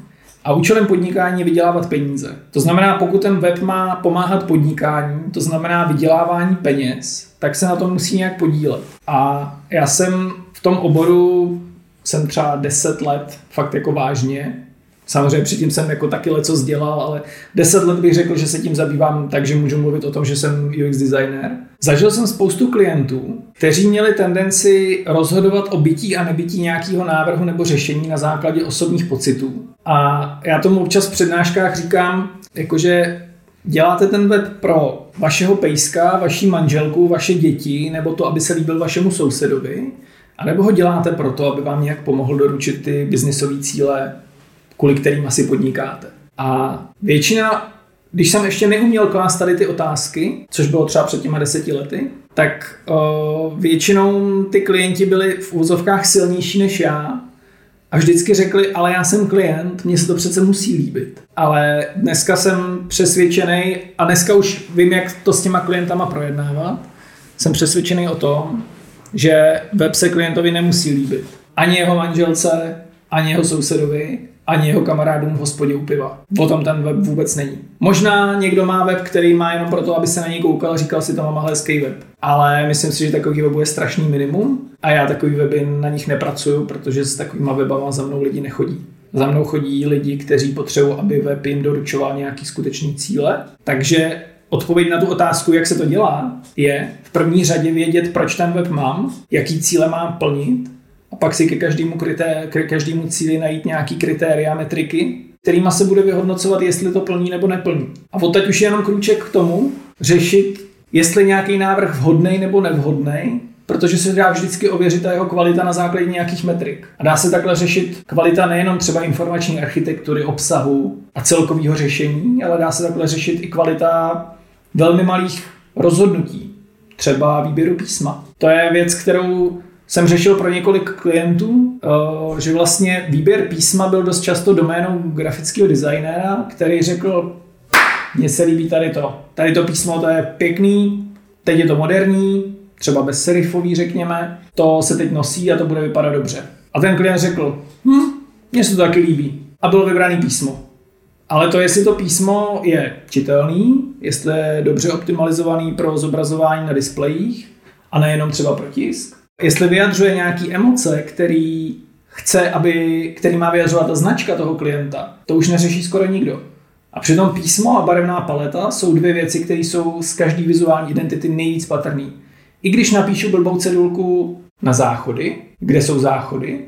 A účelem podnikání je vydělávat peníze. To znamená, pokud ten web má pomáhat podnikání, to znamená vydělávání peněz, tak se na to musí nějak podílet. A já jsem v tom oboru jsem třeba 10 let fakt jako vážně Samozřejmě předtím jsem jako taky leco dělal, ale deset let bych řekl, že se tím zabývám tak, že můžu mluvit o tom, že jsem UX designer. Zažil jsem spoustu klientů, kteří měli tendenci rozhodovat o bytí a nebytí nějakého návrhu nebo řešení na základě osobních pocitů. A já tomu občas v přednáškách říkám, jakože děláte ten web pro vašeho pejska, vaší manželku, vaše děti, nebo to, aby se líbil vašemu sousedovi, a nebo ho děláte proto, aby vám nějak pomohl doručit ty biznisové cíle kvůli kterým asi podnikáte. A většina, když jsem ještě neuměl klást tady ty otázky, což bylo třeba před těma deseti lety, tak o, většinou ty klienti byli v úzovkách silnější než já a vždycky řekli, ale já jsem klient, mně se to přece musí líbit. Ale dneska jsem přesvědčený a dneska už vím, jak to s těma klientama projednávat. Jsem přesvědčený o tom, že web se klientovi nemusí líbit. Ani jeho manželce, ani jeho sousedovi, ani jeho kamarádům v hospodě u piva. O tom ten web vůbec není. Možná někdo má web, který má jenom proto, aby se na něj koukal, říkal si to mám hezký web. Ale myslím si, že takový webů je strašný minimum a já takový weby na nich nepracuju, protože s takovýma webama za mnou lidi nechodí. Za mnou chodí lidi, kteří potřebují, aby web jim doručoval nějaký skutečný cíle. Takže Odpověď na tu otázku, jak se to dělá, je v první řadě vědět, proč ten web mám, jaký cíle mám plnit a pak si ke každému, krité, ke každému cíli najít nějaký kritéria, metriky, kterýma se bude vyhodnocovat, jestli to plní nebo neplní. A od teď už je jenom krůček k tomu řešit, jestli nějaký návrh vhodný nebo nevhodný, protože se dá vždycky ověřit ta jeho kvalita na základě nějakých metrik. A dá se takhle řešit kvalita nejenom třeba informační architektury, obsahu a celkového řešení, ale dá se takhle řešit i kvalita velmi malých rozhodnutí, třeba výběru písma. To je věc, kterou jsem řešil pro několik klientů, eh, že vlastně výběr písma byl dost často doménou grafického designéra, který řekl, mně se líbí tady to. Tady to písmo, to je pěkný, teď je to moderní, třeba bez serifový řekněme, to se teď nosí a to bude vypadat dobře. A ten klient řekl, hm, mně se to taky líbí. A bylo vybraný písmo. Ale to, jestli to písmo je čitelný, jestli je dobře optimalizovaný pro zobrazování na displejích a nejenom třeba pro tisk, jestli vyjadřuje nějaký emoce, který chce, aby, který má vyjadřovat ta značka toho klienta, to už neřeší skoro nikdo. A přitom písmo a barevná paleta jsou dvě věci, které jsou z každé vizuální identity nejvíc patrný. I když napíšu blbou cedulku na záchody, kde jsou záchody,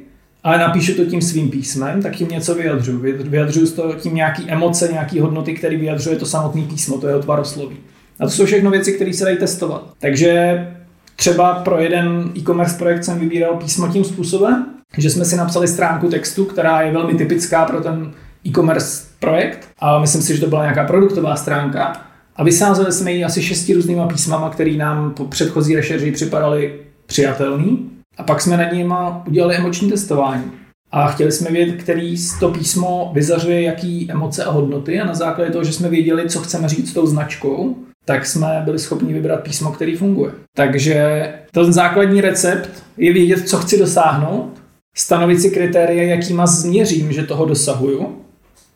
ale napíšu to tím svým písmem, tak tím něco vyjadřuju. Vyjadřuju to tím nějaký emoce, nějaký hodnoty, které vyjadřuje to samotné písmo, to je tvarosloví. A to jsou všechno věci, které se dají testovat. Takže Třeba pro jeden e-commerce projekt jsem vybíral písmo tím způsobem, že jsme si napsali stránku textu, která je velmi typická pro ten e-commerce projekt. A myslím si, že to byla nějaká produktová stránka. A vysázeli jsme ji asi šesti různýma písmama, které nám po předchozí rešerži připadaly přijatelný. A pak jsme nad nimi udělali emoční testování. A chtěli jsme vědět, který to písmo vyzařuje jaký emoce a hodnoty. A na základě toho, že jsme věděli, co chceme říct s tou značkou, tak jsme byli schopni vybrat písmo, který funguje. Takže ten základní recept je vědět, co chci dosáhnout, stanovit si kritéria, jakýma změřím, že toho dosahuju,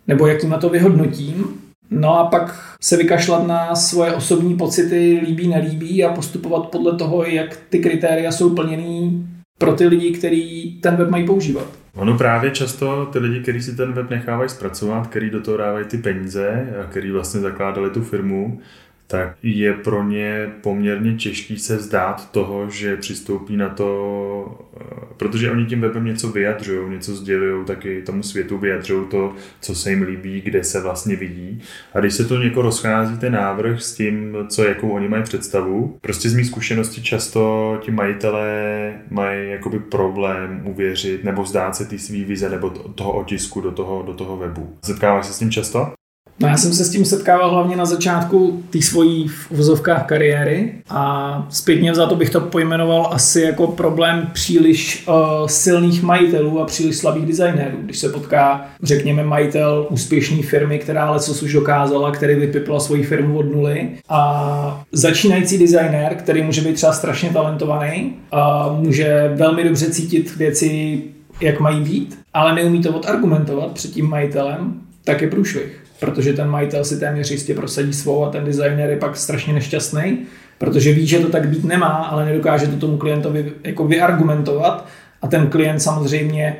nebo jakýma to vyhodnotím, no a pak se vykašlat na svoje osobní pocity líbí, nelíbí a postupovat podle toho, jak ty kritéria jsou plněný pro ty lidi, kteří ten web mají používat. Ono právě často ty lidi, kteří si ten web nechávají zpracovat, který do toho dávají ty peníze a který vlastně zakládali tu firmu, tak je pro ně poměrně těžký se vzdát toho, že přistoupí na to, eh, protože oni tím webem něco vyjadřují, něco sdělují, taky tomu světu vyjadřují to, co se jim líbí, kde se vlastně vidí. A když se to něko rozchází ten návrh s tím, co jakou oni mají představu, prostě z mých zkušeností často ti majitelé mají jakoby problém uvěřit nebo vzdát se ty svý vize nebo toho otisku do toho, do toho webu. Setkáváš se s tím často? No já jsem se s tím setkával hlavně na začátku té svojí v uvozovkách kariéry a zpětně za to bych to pojmenoval asi jako problém příliš uh, silných majitelů a příliš slabých designérů. Když se potká, řekněme, majitel úspěšné firmy, která ale co už dokázala, který vypipla svoji firmu od nuly a začínající designér, který může být třeba strašně talentovaný a může velmi dobře cítit věci, jak mají být, ale neumí to odargumentovat před tím majitelem, tak je průšvih protože ten majitel si téměř jistě prosadí svou a ten designer je pak strašně nešťastný, protože ví, že to tak být nemá, ale nedokáže to tomu klientovi jako vyargumentovat a ten klient samozřejmě,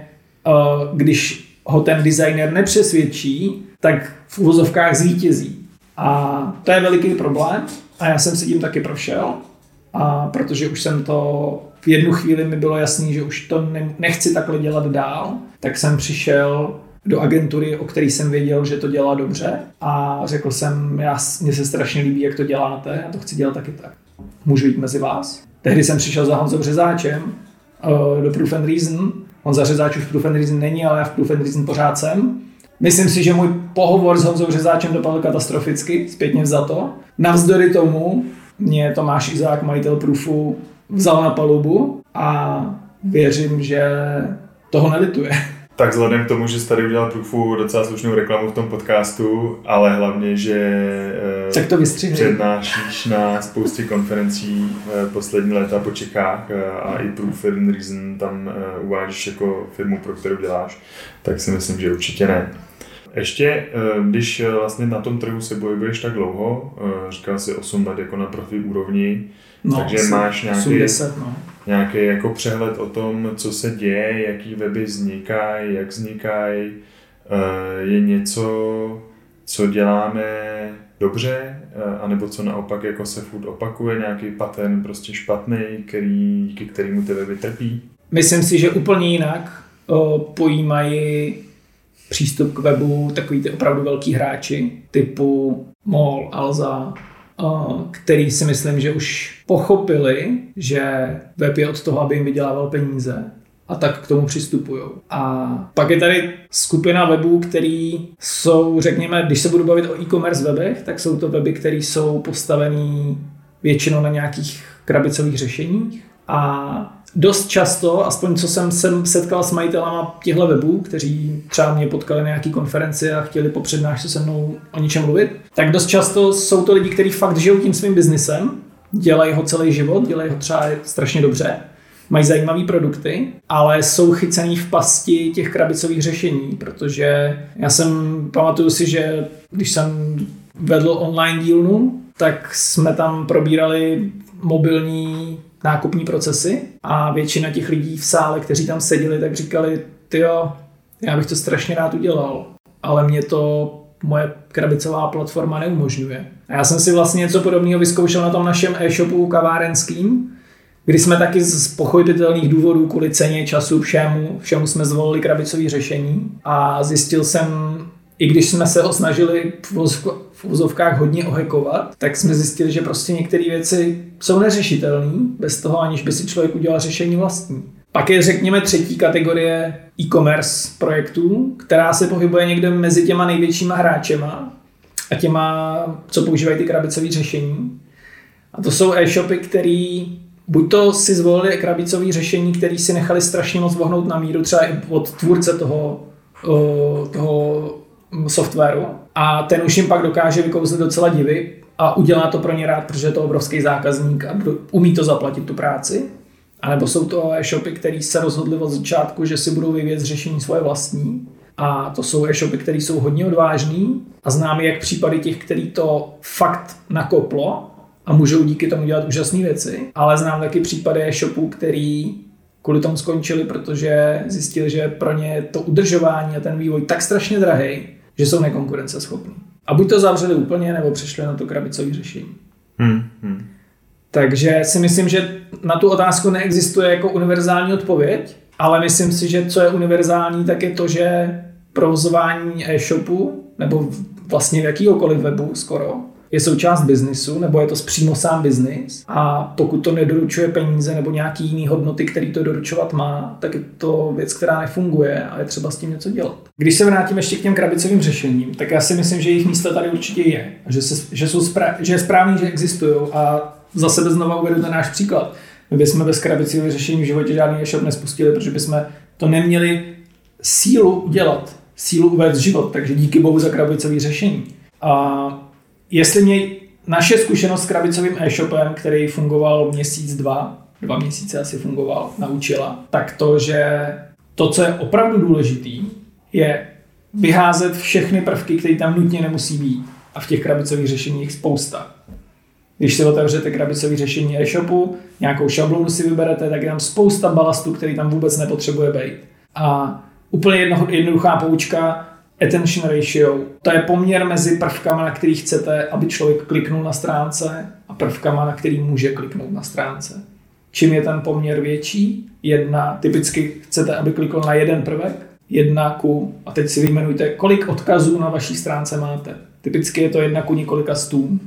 eh, když ho ten designer nepřesvědčí, tak v úvozovkách zvítězí. A to je veliký problém a já jsem si tím taky prošel a protože už jsem to v jednu chvíli mi bylo jasný, že už to nechci takhle dělat dál, tak jsem přišel do agentury, o který jsem věděl, že to dělá dobře a řekl jsem, já, mně se strašně líbí, jak to děláte a to chci dělat taky tak. Můžu jít mezi vás? Tehdy jsem přišel za Honzou Řezáčem uh, do Proof and Reason. Honza Řezáč už v Proof and Reason není, ale já v Proof and Reason pořád jsem. Myslím si, že můj pohovor s Honzou Řezáčem dopadl katastroficky, zpětně za to. Navzdory tomu mě Tomáš Izák, majitel Proofu, vzal na palubu a věřím, že toho nelituje. Tak vzhledem k tomu, že jsi tady udělal Proofu docela slušnou reklamu v tom podcastu, ale hlavně, že eh, tak to přednášíš na spoustě konferencí eh, poslední léta po Čechách eh, a i Proof and Reason tam uvádíš jako firmu, pro kterou děláš, tak si myslím, že určitě ne. Ještě, když vlastně na tom trhu se bojuješ tak dlouho, říkal jsi 8 let jako na profi úrovni, no, takže máš nějaký, 10, no nějaký jako přehled o tom, co se děje, jaký weby vznikají, jak vznikají, eh, je něco, co děláme dobře, eh, anebo co naopak jako se furt opakuje, nějaký pattern prostě špatný, který, díky kterému ty weby trpí? Myslím si, že úplně jinak o, pojímají přístup k webu takový ty opravdu velký hráči typu MOL, Alza, který si myslím, že už pochopili, že web je od toho, aby jim vydělával peníze a tak k tomu přistupují. A pak je tady skupina webů, který jsou, řekněme, když se budu bavit o e-commerce webech, tak jsou to weby, které jsou postavený většinou na nějakých krabicových řešeních a dost často, aspoň co jsem se setkal s majitelama těchto webů, kteří třeba mě potkali na nějaký konferenci a chtěli po přednášce se mnou o něčem mluvit, tak dost často jsou to lidi, kteří fakt žijou tím svým biznesem, dělají ho celý život, dělají ho třeba strašně dobře, mají zajímavé produkty, ale jsou chycený v pasti těch krabicových řešení, protože já jsem, pamatuju si, že když jsem vedl online dílnu, tak jsme tam probírali mobilní nákupní procesy a většina těch lidí v sále, kteří tam seděli, tak říkali, ty jo, já bych to strašně rád udělal, ale mě to moje krabicová platforma neumožňuje. A já jsem si vlastně něco podobného vyzkoušel na tom našem e-shopu kavárenským, kdy jsme taky z pochopitelných důvodů kvůli ceně, času, všemu, všemu jsme zvolili krabicové řešení a zjistil jsem, i když jsme se ho snažili v úzovkách hodně ohekovat, tak jsme zjistili, že prostě některé věci jsou neřešitelné bez toho, aniž by si člověk udělal řešení vlastní. Pak je, řekněme, třetí kategorie e-commerce projektů, která se pohybuje někde mezi těma největšíma hráčema a těma, co používají ty krabicové řešení. A to jsou e-shopy, který buď to si zvolili krabicové řešení, které si nechali strašně moc vohnout na míru, třeba i od tvůrce toho, toho softwaru, a ten už jim pak dokáže vykouzlit docela divy, a udělá to pro ně rád, protože je to obrovský zákazník a umí to zaplatit tu práci. A nebo jsou to e-shopy, které se rozhodly od začátku, že si budou vyvíjet řešení svoje vlastní. A to jsou e-shopy, které jsou hodně odvážný a znám jak případy těch, který to fakt nakoplo a můžou díky tomu dělat úžasné věci, ale znám taky případy e-shopů, který kvůli tomu skončili, protože zjistili, že pro ně to udržování a ten vývoj tak strašně drahý, že jsou nekonkurenceschopní. A buď to zavřeli úplně, nebo přešli na to krabicové řešení. Hmm, hmm. Takže si myslím, že na tu otázku neexistuje jako univerzální odpověď, ale myslím si, že co je univerzální, tak je to, že provozování e-shopu, nebo vlastně jakýkoliv webu skoro, je součást biznisu, nebo je to přímo sám biznis a pokud to nedoručuje peníze nebo nějaký jiný hodnoty, který to doručovat má, tak je to věc, která nefunguje a je třeba s tím něco dělat. Když se vrátím ještě k těm krabicovým řešením, tak já si myslím, že jejich místo tady určitě je. Že, se, že, jsou spra- že je správný, že existují a za sebe znova uvedu ten náš příklad. My bychom bez krabicových řešení v životě žádný e-shop nespustili, protože bychom to neměli sílu udělat, sílu uvést život, takže díky bohu za krabicový řešení. A jestli mě naše zkušenost s krabicovým e-shopem, který fungoval měsíc, dva, dva měsíce asi fungoval, naučila, tak to, že to, co je opravdu důležitý, je vyházet všechny prvky, které tam nutně nemusí být. A v těch krabicových řešeních spousta. Když si otevřete krabicové řešení e-shopu, nějakou šablonu si vyberete, tak je tam spousta balastu, který tam vůbec nepotřebuje být. A úplně jedno, jednoduchá poučka, attention ratio, to je poměr mezi prvkama, na který chcete, aby člověk kliknul na stránce a prvkama, na který může kliknout na stránce. Čím je ten poměr větší, jedna, typicky chcete, aby klikl na jeden prvek, jedna ku, a teď si vyjmenujte, kolik odkazů na vaší stránce máte. Typicky je to jedna ku několika stům.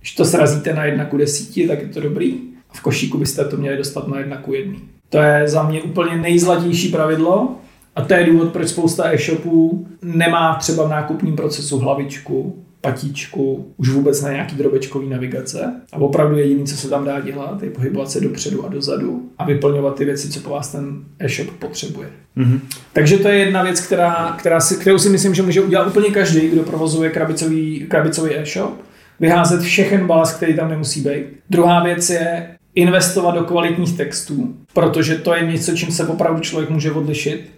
Když to srazíte na jedna ku desíti, tak je to dobrý. A v košíku byste to měli dostat na jedna ku jedný. To je za mě úplně nejzlatější pravidlo, a to je důvod, proč spousta e-shopů nemá třeba v nákupním procesu hlavičku, patíčku, už vůbec na nějaký drobečkový navigace. A opravdu jediné, co se tam dá dělat, je pohybovat se dopředu a dozadu a vyplňovat ty věci, co po vás ten e-shop potřebuje. Mm-hmm. Takže to je jedna věc, která, která si, kterou si myslím, že může udělat úplně každý, kdo provozuje krabicový, krabicový e-shop. Vyházet všechen balast, který tam nemusí být. Druhá věc je investovat do kvalitních textů, protože to je něco, čím se opravdu člověk může odlišit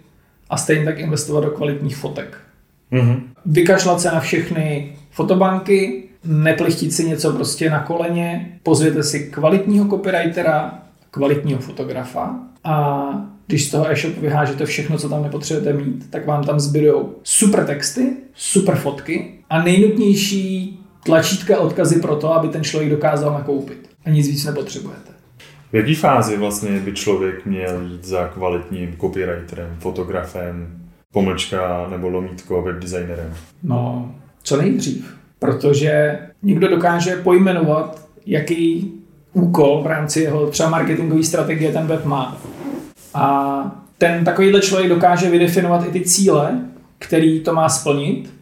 a stejně tak investovat do kvalitních fotek. Mm-hmm. Vykašlat se na všechny fotobanky, neplichtit si něco prostě na koleně, pozvěte si kvalitního copywritera, kvalitního fotografa a když z toho e-shopu vyhážete všechno, co tam nepotřebujete mít, tak vám tam zbydou super texty, super fotky a nejnutnější tlačítka odkazy pro to, aby ten člověk dokázal nakoupit. A nic víc nepotřebujete. V jaký fázi vlastně by člověk měl jít za kvalitním copywriterem, fotografem, pomlčka nebo lomítko webdesignerem? No, co nejdřív. Protože někdo dokáže pojmenovat, jaký úkol v rámci jeho třeba marketingové strategie ten web má. A ten takovýhle člověk dokáže vydefinovat i ty cíle, který to má splnit.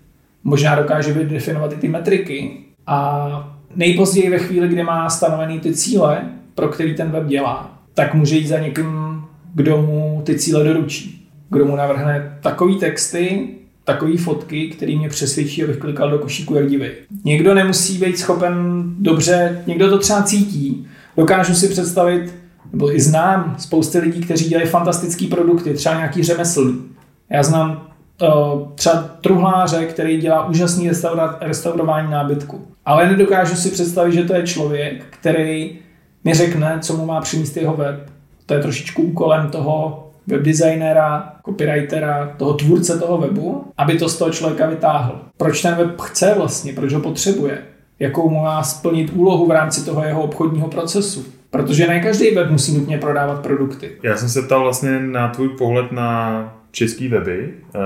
Možná dokáže vydefinovat i ty metriky. A nejpozději ve chvíli, kdy má stanovený ty cíle, pro který ten web dělá, tak může jít za někým, kdo mu ty cíle doručí. Kdo mu navrhne takový texty, takové fotky, který mě přesvědčí, abych klikal do košíku jak divej. Někdo nemusí být schopen dobře, někdo to třeba cítí. Dokážu si představit, nebo i znám spousty lidí, kteří dělají fantastické produkty, třeba nějaký řemeslný. Já znám uh, třeba truhláře, který dělá úžasný restaurování nábytku. Ale nedokážu si představit, že to je člověk, který mi řekne, co mu má přinést jeho web. To je trošičku úkolem toho webdesignera, copywritera, toho tvůrce toho webu, aby to z toho člověka vytáhl. Proč ten web chce vlastně, proč ho potřebuje, jakou mu má splnit úlohu v rámci toho jeho obchodního procesu. Protože ne každý web musí nutně prodávat produkty. Já jsem se ptal vlastně na tvůj pohled na český weby, eh,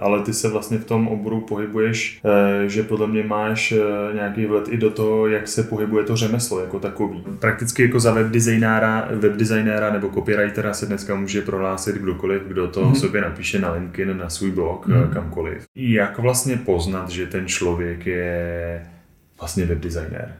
ale ty se vlastně v tom oboru pohybuješ, eh, že podle mě máš eh, nějaký vhled i do toho, jak se pohybuje to řemeslo jako takový. Prakticky jako za webdesignéra, webdesignéra nebo copywritera se dneska může prohlásit kdokoliv, kdo to mm-hmm. sobě napíše na LinkedIn, na svůj blog, mm-hmm. kamkoliv. Jak vlastně poznat, že ten člověk je vlastně webdesignér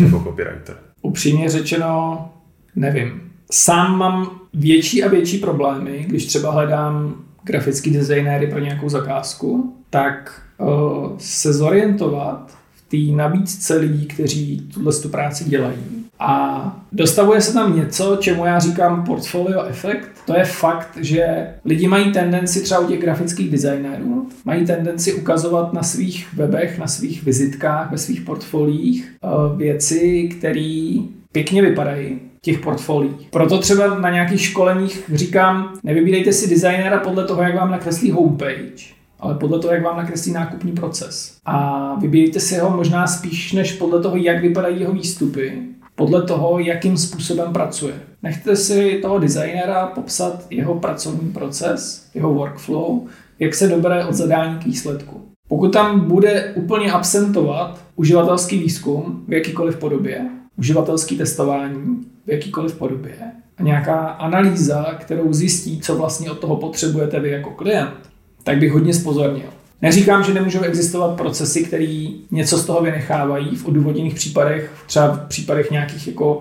nebo copywriter? *laughs* Upřímně řečeno, nevím. Sám mám větší a větší problémy, když třeba hledám grafický designéry pro nějakou zakázku, tak uh, se zorientovat v té nabídce lidí, kteří tuhle tu práci dělají. A dostavuje se tam něco, čemu já říkám portfolio efekt. To je fakt, že lidi mají tendenci třeba u těch grafických designérů, mají tendenci ukazovat na svých webech, na svých vizitkách, ve svých portfoliích eh, věci, které pěkně vypadají, těch portfoliích. Proto třeba na nějakých školeních říkám, nevybírejte si designéra podle toho, jak vám nakreslí homepage, ale podle toho, jak vám nakreslí nákupní proces. A vybírejte si ho možná spíš než podle toho, jak vypadají jeho výstupy, podle toho, jakým způsobem pracuje. Nechte si toho designéra popsat jeho pracovní proces, jeho workflow, jak se dobere od zadání k výsledku. Pokud tam bude úplně absentovat uživatelský výzkum v jakýkoliv podobě, uživatelský testování v jakýkoliv podobě a nějaká analýza, kterou zjistí, co vlastně od toho potřebujete vy jako klient, tak bych hodně spozornil. Neříkám, že nemůžou existovat procesy, které něco z toho vynechávají v odůvodněných případech, třeba v případech nějakých jako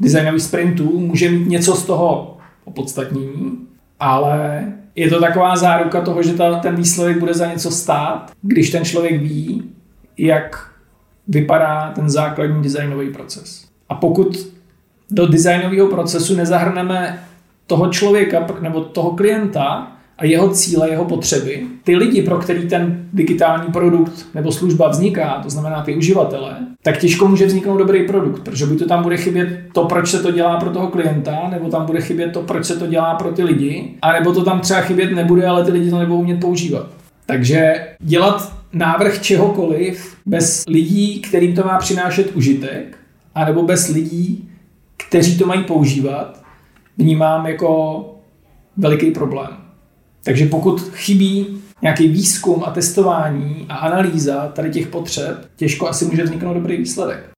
designových sprintů, může mít něco z toho opodstatnění, ale je to taková záruka toho, že ta, ten výsledek bude za něco stát, když ten člověk ví, jak vypadá ten základní designový proces. A pokud do designového procesu nezahrneme toho člověka nebo toho klienta a jeho cíle, jeho potřeby, ty lidi, pro který ten digitální produkt nebo služba vzniká, to znamená ty uživatele, tak těžko může vzniknout dobrý produkt, protože buď to tam bude chybět to, proč se to dělá pro toho klienta, nebo tam bude chybět to, proč se to dělá pro ty lidi, a nebo to tam třeba chybět nebude, ale ty lidi to nebudou umět používat. Takže dělat návrh čehokoliv bez lidí, kterým to má přinášet užitek, anebo bez lidí, kteří to mají používat, vnímám jako veliký problém. Takže pokud chybí nějaký výzkum a testování a analýza tady těch potřeb, těžko asi může vzniknout dobrý výsledek.